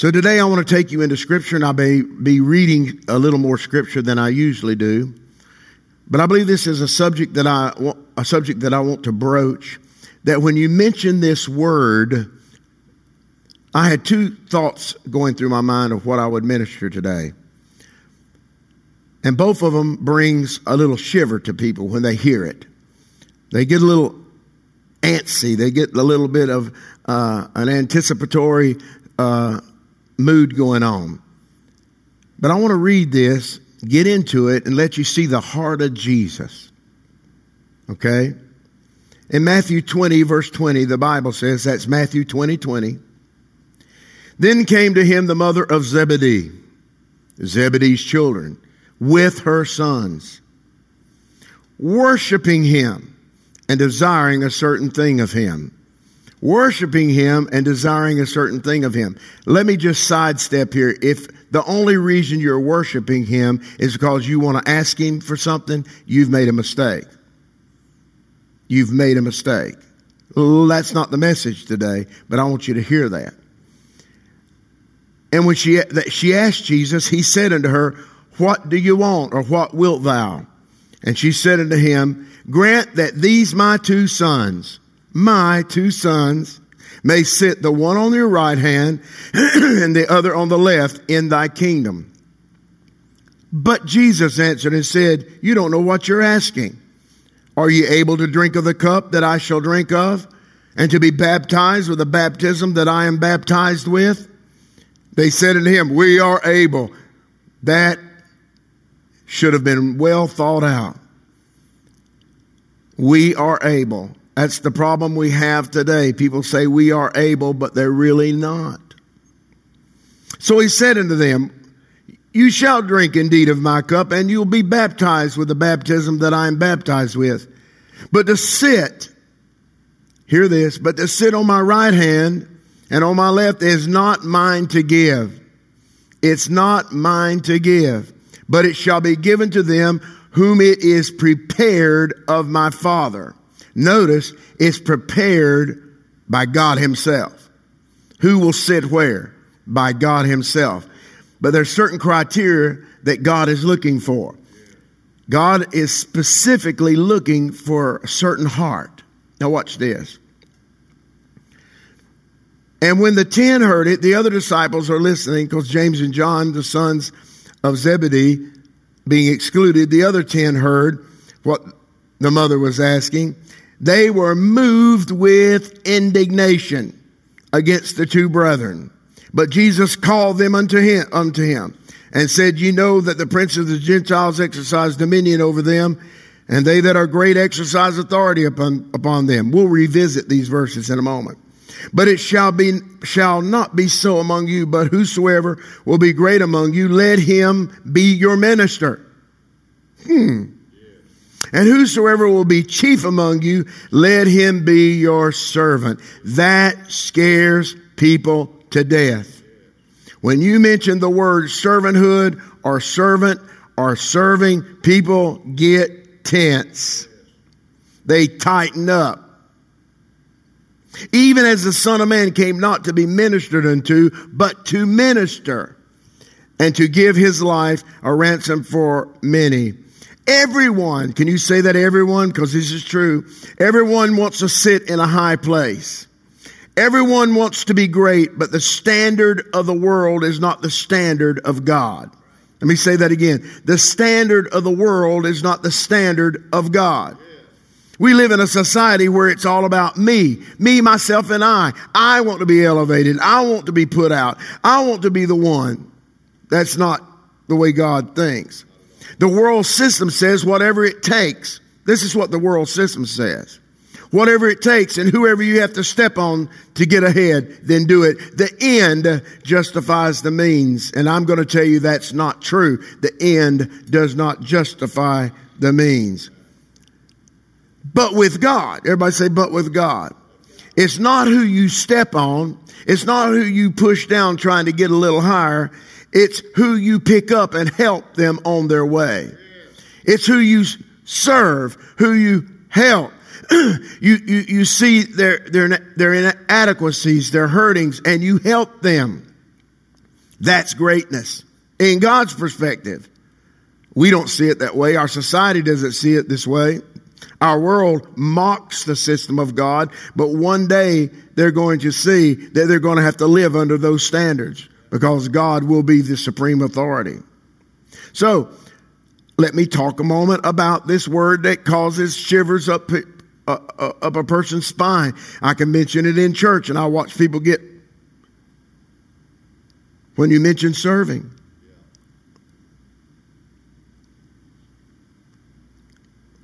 So today I want to take you into scripture and I'll be, be reading a little more scripture than I usually do. But I believe this is a subject that I, a subject that I want to broach. That when you mention this word, I had two thoughts going through my mind of what I would minister today. And both of them brings a little shiver to people when they hear it. They get a little antsy. They get a little bit of uh, an anticipatory uh, mood going on. But I want to read this, get into it, and let you see the heart of Jesus. Okay? In Matthew 20, verse 20, the Bible says, that's Matthew 20, 20. Then came to him the mother of Zebedee, Zebedee's children, with her sons, worshiping him and desiring a certain thing of him. Worshiping him and desiring a certain thing of him. Let me just sidestep here. If the only reason you're worshiping him is because you want to ask him for something, you've made a mistake. You've made a mistake. That's not the message today, but I want you to hear that. And when she, she asked Jesus, he said unto her, What do you want, or what wilt thou? And she said unto him, Grant that these my two sons, my two sons, may sit the one on your right hand and the other on the left in thy kingdom. But Jesus answered and said, You don't know what you're asking. Are you able to drink of the cup that I shall drink of, and to be baptized with the baptism that I am baptized with? They said unto him, We are able. That should have been well thought out. We are able. That's the problem we have today. People say we are able, but they're really not. So he said unto them, You shall drink indeed of my cup, and you'll be baptized with the baptism that I am baptized with. But to sit, hear this, but to sit on my right hand and on my left is not mine to give. It's not mine to give, but it shall be given to them whom it is prepared of my Father. Notice it's prepared by God Himself. Who will sit where? By God Himself. But there's certain criteria that God is looking for. God is specifically looking for a certain heart. Now watch this. And when the ten heard it, the other disciples are listening because James and John, the sons of Zebedee, being excluded, the other ten heard what the mother was asking. They were moved with indignation against the two brethren. But Jesus called them unto him, unto him and said, You know that the prince of the Gentiles exercise dominion over them, and they that are great exercise authority upon, upon them. We'll revisit these verses in a moment. But it shall be, shall not be so among you, but whosoever will be great among you, let him be your minister. Hmm. And whosoever will be chief among you, let him be your servant. That scares people to death. When you mention the word servanthood or servant or serving, people get tense. They tighten up. Even as the Son of Man came not to be ministered unto, but to minister and to give his life a ransom for many. Everyone, can you say that everyone? Because this is true. Everyone wants to sit in a high place. Everyone wants to be great, but the standard of the world is not the standard of God. Let me say that again. The standard of the world is not the standard of God. We live in a society where it's all about me, me, myself, and I. I want to be elevated. I want to be put out. I want to be the one. That's not the way God thinks. The world system says whatever it takes. This is what the world system says. Whatever it takes and whoever you have to step on to get ahead, then do it. The end justifies the means. And I'm going to tell you that's not true. The end does not justify the means but with God. Everybody say, but with God. It's not who you step on. It's not who you push down trying to get a little higher. It's who you pick up and help them on their way. It's who you serve, who you help. you, you, you see their, their, their inadequacies, their hurtings, and you help them. That's greatness in God's perspective. We don't see it that way. Our society doesn't see it this way. Our world mocks the system of God, but one day they're going to see that they're going to have to live under those standards because God will be the supreme authority. So, let me talk a moment about this word that causes shivers up, uh, uh, up a person's spine. I can mention it in church and I watch people get when you mention serving.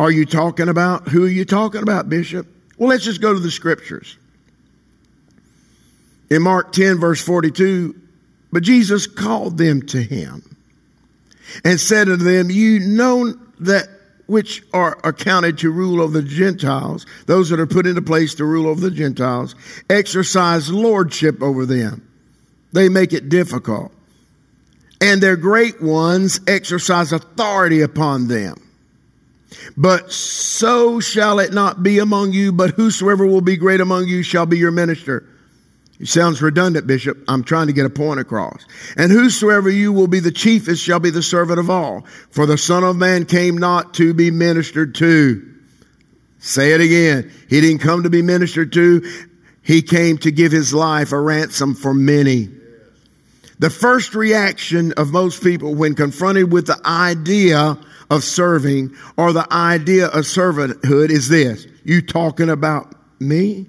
Are you talking about? Who are you talking about, Bishop? Well, let's just go to the scriptures. In Mark 10, verse 42, but Jesus called them to him and said unto them, You know that which are accounted to rule over the Gentiles, those that are put into place to rule over the Gentiles, exercise lordship over them. They make it difficult. And their great ones exercise authority upon them. But so shall it not be among you, but whosoever will be great among you shall be your minister. It sounds redundant, Bishop. I'm trying to get a point across. And whosoever you will be the chiefest shall be the servant of all. For the Son of Man came not to be ministered to. Say it again. He didn't come to be ministered to. He came to give his life a ransom for many. The first reaction of most people when confronted with the idea of serving or the idea of servanthood is this. You talking about me?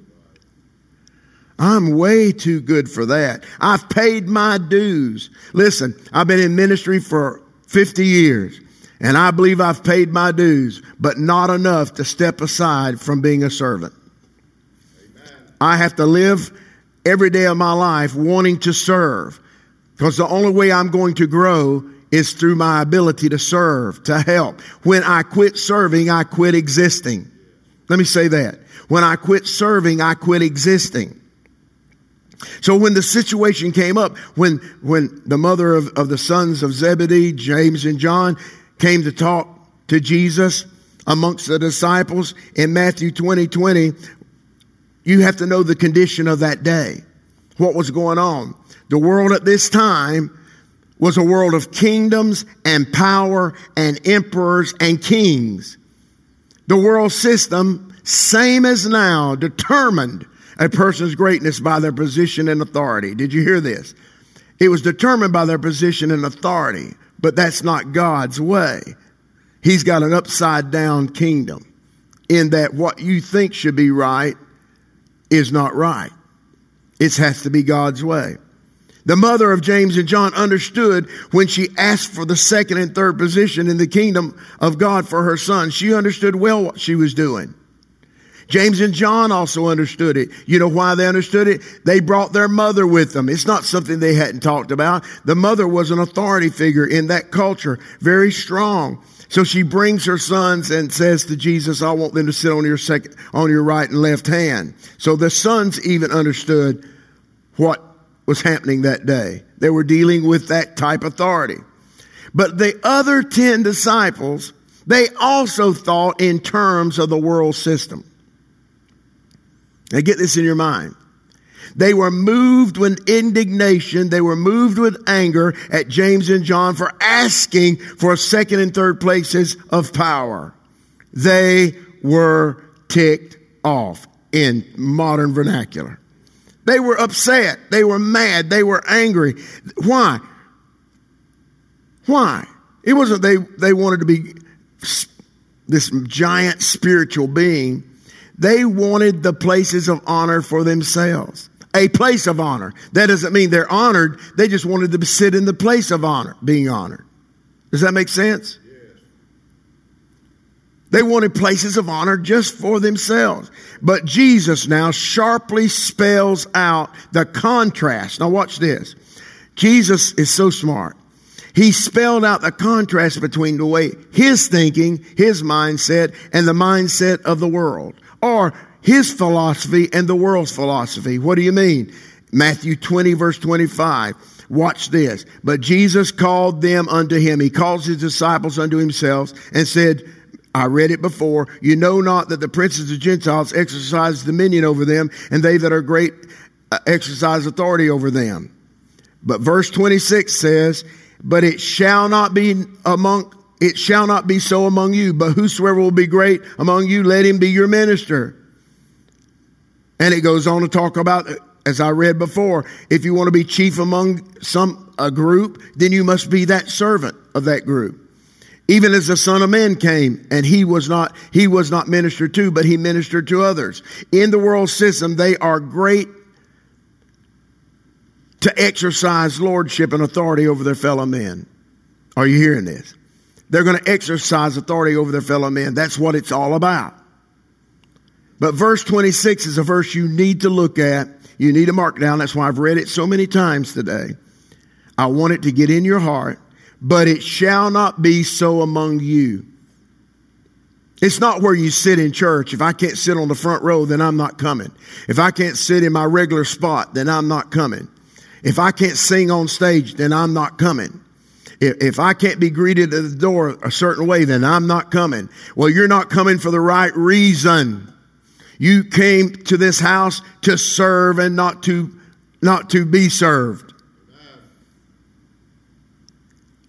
I'm way too good for that. I've paid my dues. Listen, I've been in ministry for 50 years and I believe I've paid my dues, but not enough to step aside from being a servant. Amen. I have to live every day of my life wanting to serve because the only way I'm going to grow is through my ability to serve, to help. When I quit serving, I quit existing. Let me say that. When I quit serving, I quit existing. So when the situation came up, when, when the mother of, of the sons of Zebedee, James and John, came to talk to Jesus amongst the disciples in Matthew 20, 20, you have to know the condition of that day. What was going on? The world at this time was a world of kingdoms and power and emperors and kings. The world system, same as now, determined a person's greatness by their position and authority. Did you hear this? It was determined by their position and authority, but that's not God's way. He's got an upside down kingdom in that what you think should be right is not right. It has to be God's way. The mother of James and John understood when she asked for the second and third position in the kingdom of God for her son. She understood well what she was doing. James and John also understood it. You know why they understood it? They brought their mother with them. It's not something they hadn't talked about. The mother was an authority figure in that culture, very strong. So she brings her sons and says to Jesus, I want them to sit on your second, on your right and left hand. So the sons even understood what was happening that day. They were dealing with that type authority. But the other 10 disciples, they also thought in terms of the world system. Now get this in your mind. They were moved with indignation. They were moved with anger at James and John for asking for second and third places of power. They were ticked off in modern vernacular. They were upset. They were mad. They were angry. Why? Why? It wasn't they, they wanted to be this giant spiritual being. They wanted the places of honor for themselves. A place of honor. That doesn't mean they're honored. They just wanted to sit in the place of honor, being honored. Does that make sense? They wanted places of honor just for themselves. But Jesus now sharply spells out the contrast. Now watch this. Jesus is so smart. He spelled out the contrast between the way his thinking, his mindset, and the mindset of the world, or his philosophy and the world's philosophy. What do you mean? Matthew 20 verse 25. Watch this. But Jesus called them unto him. He calls his disciples unto himself and said, I read it before. You know not that the princes of Gentiles exercise dominion over them, and they that are great uh, exercise authority over them. But verse 26 says, But it shall not be among it shall not be so among you, but whosoever will be great among you, let him be your minister. And it goes on to talk about, as I read before, if you want to be chief among some a group, then you must be that servant of that group. Even as the Son of Man came, and he was not he was not ministered to, but he ministered to others. In the world system, they are great to exercise lordship and authority over their fellow men. Are you hearing this? They're going to exercise authority over their fellow men. That's what it's all about. But verse 26 is a verse you need to look at. You need to mark down. That's why I've read it so many times today. I want it to get in your heart. But it shall not be so among you. It's not where you sit in church. If I can't sit on the front row, then I'm not coming. If I can't sit in my regular spot, then I'm not coming. If I can't sing on stage, then I'm not coming. If, I can't be greeted at the door a certain way, then I'm not coming. Well, you're not coming for the right reason. You came to this house to serve and not to, not to be served.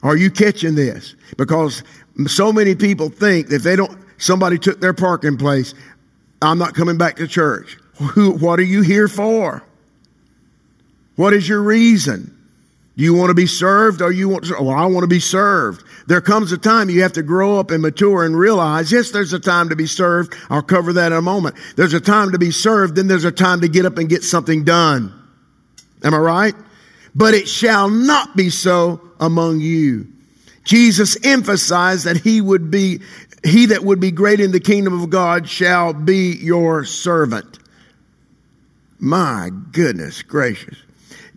Are you catching this? Because so many people think that if they don't, somebody took their parking place, I'm not coming back to church. Who, what are you here for? What is your reason? Do you want to be served or you want to, well, I want to be served. There comes a time you have to grow up and mature and realize, yes, there's a time to be served. I'll cover that in a moment. There's a time to be served, then there's a time to get up and get something done. Am I right? But it shall not be so among you. Jesus emphasized that he would be, he that would be great in the kingdom of God shall be your servant. My goodness gracious.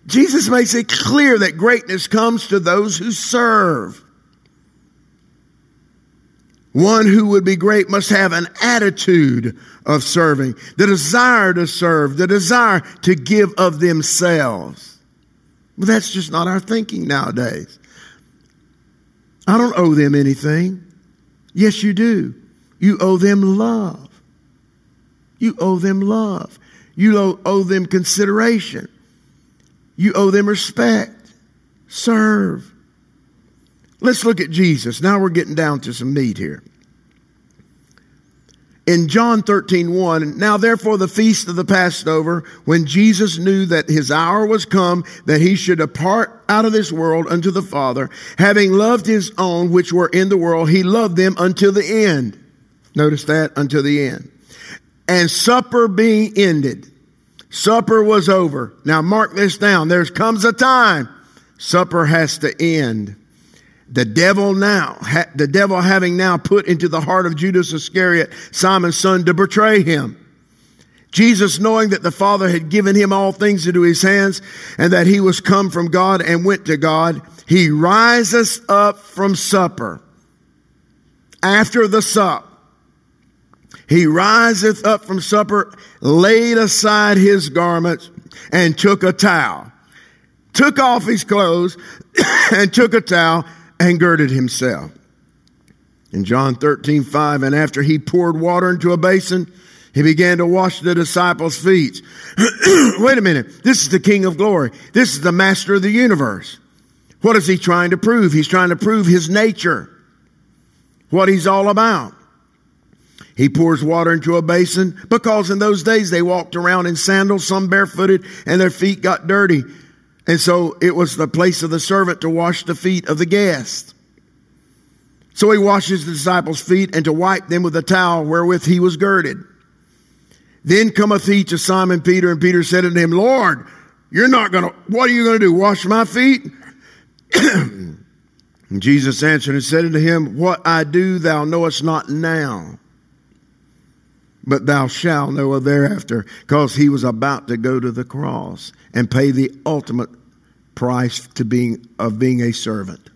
Jesus makes it clear that greatness comes to those who serve. One who would be great must have an attitude of serving, the desire to serve, the desire to give of themselves. But that's just not our thinking nowadays. I don't owe them anything. Yes, you do. You owe them love. You owe them love. You owe them consideration. You owe them respect. Serve. Let's look at Jesus. Now we're getting down to some meat here. In John 13, 1, now therefore the feast of the Passover, when Jesus knew that his hour was come, that he should depart out of this world unto the Father, having loved his own which were in the world, he loved them until the end. Notice that, until the end. And supper being ended, Supper was over. Now mark this down. There comes a time supper has to end. The devil now, the devil having now put into the heart of Judas Iscariot, Simon's son, to betray him. Jesus, knowing that the Father had given him all things into his hands and that he was come from God and went to God, he rises up from supper. After the sup, he riseth up from supper, laid aside his garments, and took a towel, took off his clothes, and took a towel, and girded himself. In John 13, 5, and after he poured water into a basin, he began to wash the disciples' feet. Wait a minute. This is the King of glory. This is the master of the universe. What is he trying to prove? He's trying to prove his nature, what he's all about. He pours water into a basin because in those days they walked around in sandals, some barefooted, and their feet got dirty. And so it was the place of the servant to wash the feet of the guest. So he washes the disciples' feet and to wipe them with a towel wherewith he was girded. Then cometh he to Simon Peter, and Peter said unto him, Lord, you're not gonna, what are you gonna do? Wash my feet? and Jesus answered and said unto him, What I do thou knowest not now but thou shalt know thereafter, because he was about to go to the cross and pay the ultimate price to being of being a servant.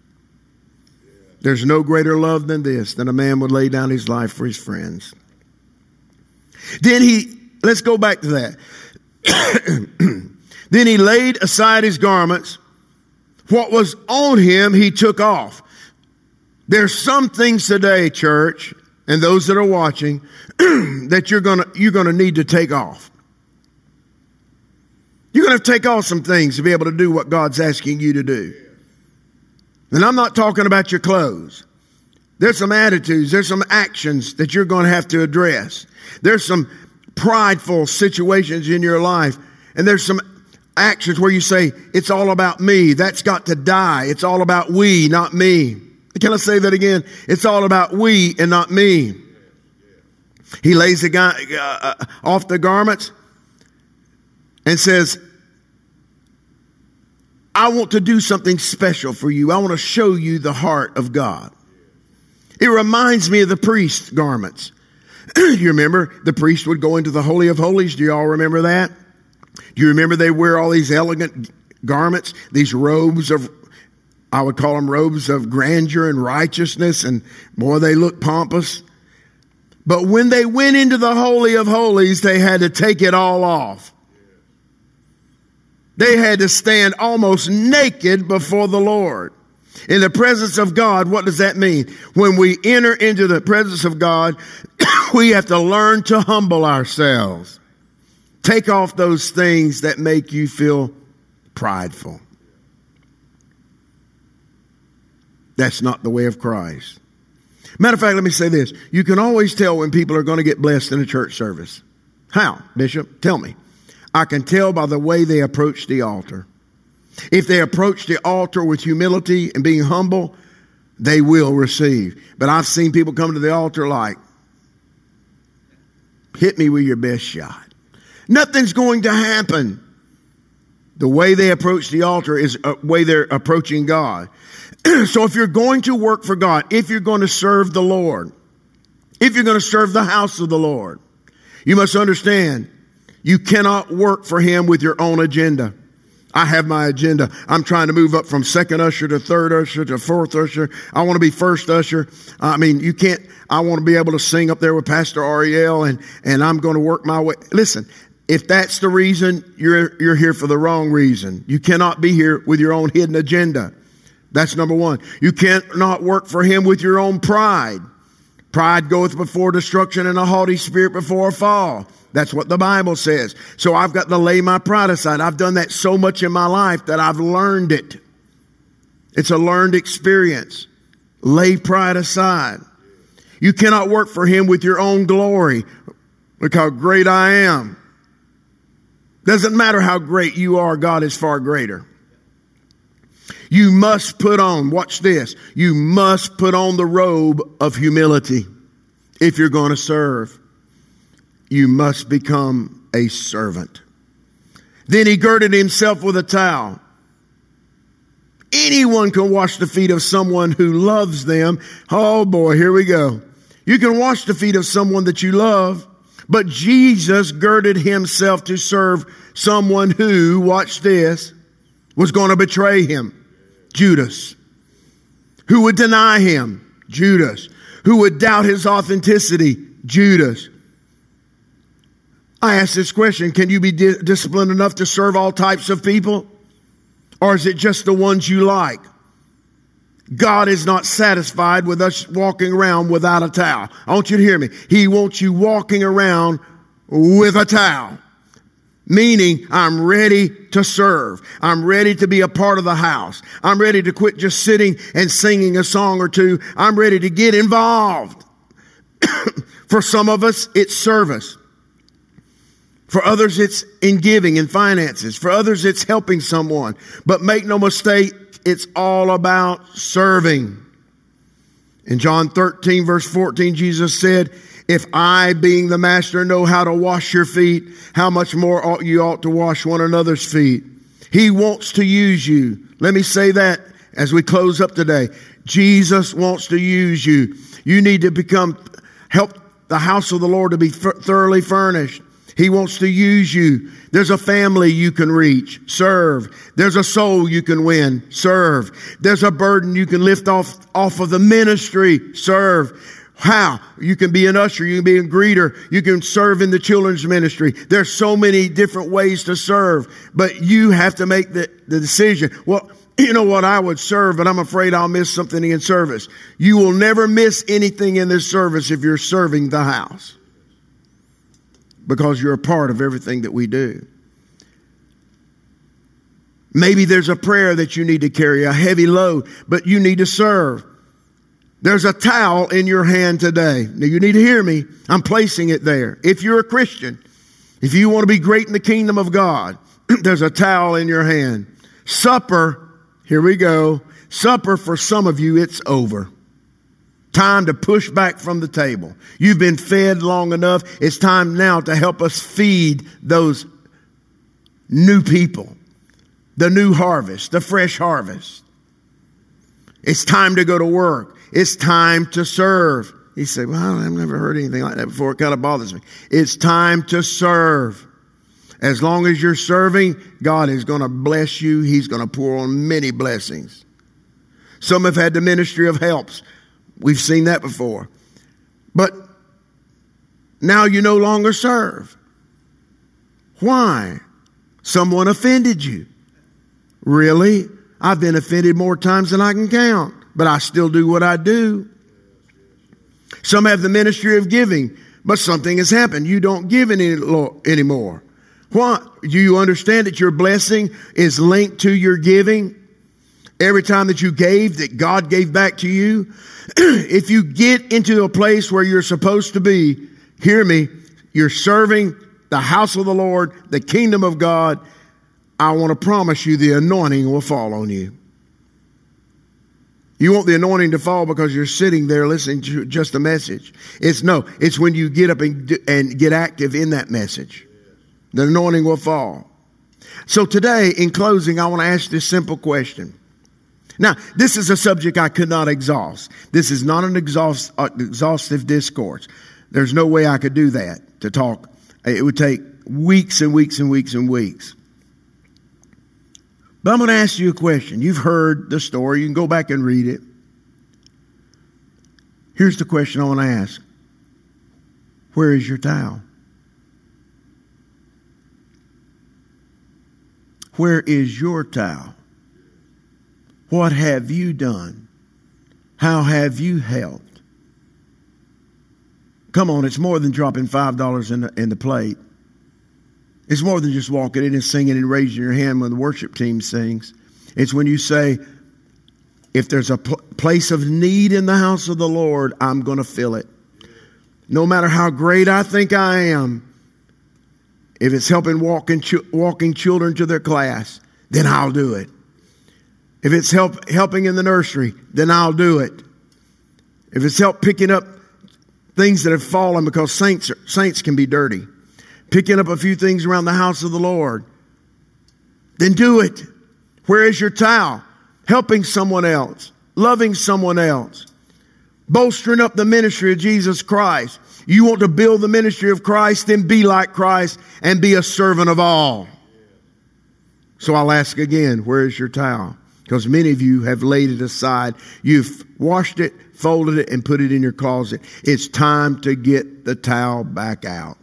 There's no greater love than this, than a man would lay down his life for his friends. Then he, let's go back to that. then he laid aside his garments. What was on him, he took off. There's some things today, church, and those that are watching that you're gonna you're gonna need to take off. You're going to take off some things to be able to do what God's asking you to do. And I'm not talking about your clothes. There's some attitudes, there's some actions that you're going to have to address. There's some prideful situations in your life, and there's some actions where you say, It's all about me. That's got to die. It's all about we, not me. Can I say that again? It's all about we and not me. He lays the guy uh, uh, off the garments and says, I want to do something special for you. I want to show you the heart of God. It reminds me of the priest's garments. you remember the priest would go into the Holy of Holies? Do you all remember that? Do you remember they wear all these elegant garments, these robes of, I would call them robes of grandeur and righteousness, and boy, they look pompous. But when they went into the Holy of Holies, they had to take it all off. They had to stand almost naked before the Lord. In the presence of God, what does that mean? When we enter into the presence of God, we have to learn to humble ourselves. Take off those things that make you feel prideful. That's not the way of Christ. Matter of fact, let me say this. You can always tell when people are going to get blessed in a church service. How, Bishop? Tell me. I can tell by the way they approach the altar. If they approach the altar with humility and being humble, they will receive. But I've seen people come to the altar like, hit me with your best shot. Nothing's going to happen. The way they approach the altar is a way they're approaching God. so if you're going to work for God, if you're going to serve the Lord, if you're going to serve the house of the Lord, you must understand you cannot work for Him with your own agenda. I have my agenda. I'm trying to move up from second usher to third usher to fourth usher. I want to be first usher. I mean, you can't, I want to be able to sing up there with Pastor Ariel and, and I'm going to work my way. Listen, if that's the reason, you're, you're here for the wrong reason. You cannot be here with your own hidden agenda. That's number one. You cannot work for him with your own pride. Pride goeth before destruction and a haughty spirit before a fall. That's what the Bible says. So I've got to lay my pride aside. I've done that so much in my life that I've learned it. It's a learned experience. Lay pride aside. You cannot work for him with your own glory. Look how great I am. Doesn't matter how great you are, God is far greater. You must put on, watch this, you must put on the robe of humility if you're going to serve. You must become a servant. Then he girded himself with a towel. Anyone can wash the feet of someone who loves them. Oh boy, here we go. You can wash the feet of someone that you love. But Jesus girded himself to serve someone who, watch this, was going to betray him. Judas. Who would deny him? Judas. Who would doubt his authenticity? Judas. I ask this question Can you be di- disciplined enough to serve all types of people? Or is it just the ones you like? God is not satisfied with us walking around without a towel. I want you to hear me. He wants you walking around with a towel. Meaning, I'm ready to serve. I'm ready to be a part of the house. I'm ready to quit just sitting and singing a song or two. I'm ready to get involved. For some of us, it's service. For others, it's in giving and finances. For others, it's helping someone. But make no mistake, it's all about serving. In John 13, verse 14, Jesus said, If I, being the master, know how to wash your feet, how much more ought you ought to wash one another's feet? He wants to use you. Let me say that as we close up today. Jesus wants to use you. You need to become, help the house of the Lord to be thoroughly furnished. He wants to use you. There's a family you can reach, serve. There's a soul you can win, serve. There's a burden you can lift off, off of the ministry, serve. How? You can be an usher, you can be a greeter, you can serve in the children's ministry. There's so many different ways to serve, but you have to make the, the decision. Well, you know what? I would serve, but I'm afraid I'll miss something in service. You will never miss anything in this service if you're serving the house because you're a part of everything that we do. Maybe there's a prayer that you need to carry, a heavy load, but you need to serve. There's a towel in your hand today. Now you need to hear me. I'm placing it there. If you're a Christian, if you want to be great in the kingdom of God, there's a towel in your hand. Supper, here we go. Supper for some of you, it's over. Time to push back from the table. You've been fed long enough. It's time now to help us feed those new people the new harvest, the fresh harvest. It's time to go to work. It's time to serve. He said, Well, I've never heard anything like that before. It kind of bothers me. It's time to serve. As long as you're serving, God is going to bless you. He's going to pour on many blessings. Some have had the ministry of helps. We've seen that before. But now you no longer serve. Why? Someone offended you. Really? I've been offended more times than I can count, but I still do what I do. Some have the ministry of giving, but something has happened. You don't give any anymore. What? Do you understand that your blessing is linked to your giving? Every time that you gave, that God gave back to you. if you get into a place where you're supposed to be, hear me, you're serving the house of the Lord, the kingdom of God, I want to promise you the anointing will fall on you. You want the anointing to fall because you're sitting there listening to just the message. It's no, it's when you get up and, and get active in that message. The anointing will fall. So today, in closing, I want to ask this simple question. Now, this is a subject I could not exhaust. This is not an exhaust, uh, exhaustive discourse. There's no way I could do that to talk. It would take weeks and weeks and weeks and weeks. But I'm going to ask you a question. You've heard the story. You can go back and read it. Here's the question I want to ask Where is your towel? Where is your towel? What have you done? How have you helped? Come on, it's more than dropping $5 in the, in the plate. It's more than just walking in and singing and raising your hand when the worship team sings. It's when you say, if there's a pl- place of need in the house of the Lord, I'm going to fill it. No matter how great I think I am, if it's helping walking, ch- walking children to their class, then I'll do it. If it's help, helping in the nursery, then I'll do it. If it's help picking up things that have fallen because saints, are, saints can be dirty picking up a few things around the house of the Lord, then do it. Where is your towel? Helping someone else, loving someone else, bolstering up the ministry of Jesus Christ. You want to build the ministry of Christ, then be like Christ and be a servant of all. So I'll ask again, where is your towel? Because many of you have laid it aside. You've washed it, folded it, and put it in your closet. It's time to get the towel back out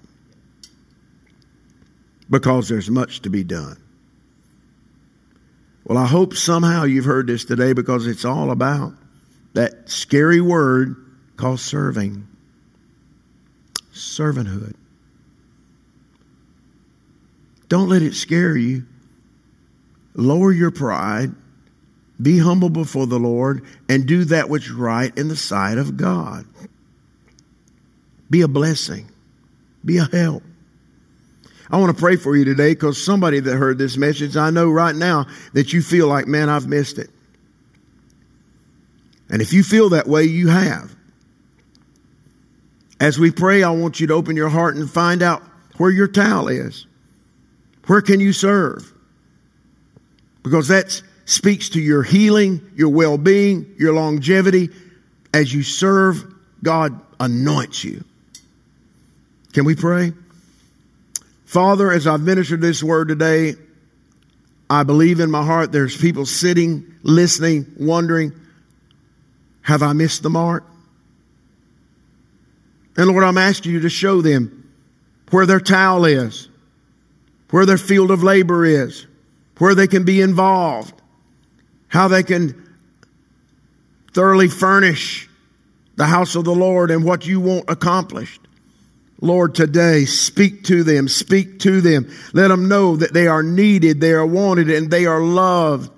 because there's much to be done. Well, I hope somehow you've heard this today because it's all about that scary word called serving. Servanthood. Don't let it scare you. Lower your pride. Be humble before the Lord and do that which is right in the sight of God. Be a blessing. Be a help. I want to pray for you today because somebody that heard this message, I know right now that you feel like, man, I've missed it. And if you feel that way, you have. As we pray, I want you to open your heart and find out where your towel is. Where can you serve? Because that speaks to your healing, your well being, your longevity. As you serve, God anoints you. Can we pray? Father, as I've ministered this word today, I believe in my heart there's people sitting, listening, wondering, have I missed the mark? And Lord, I'm asking you to show them where their towel is, where their field of labor is, where they can be involved, how they can thoroughly furnish the house of the Lord and what you want accomplished. Lord, today, speak to them, speak to them. Let them know that they are needed, they are wanted, and they are loved.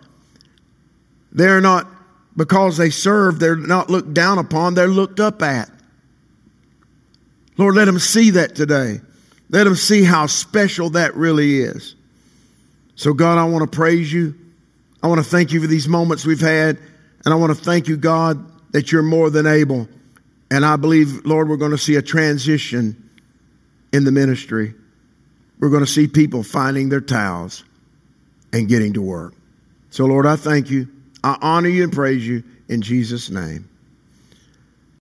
They're not, because they serve, they're not looked down upon, they're looked up at. Lord, let them see that today. Let them see how special that really is. So, God, I want to praise you. I want to thank you for these moments we've had. And I want to thank you, God, that you're more than able. And I believe, Lord, we're going to see a transition in the ministry. We're going to see people finding their towels and getting to work. So, Lord, I thank you. I honor you and praise you in Jesus' name.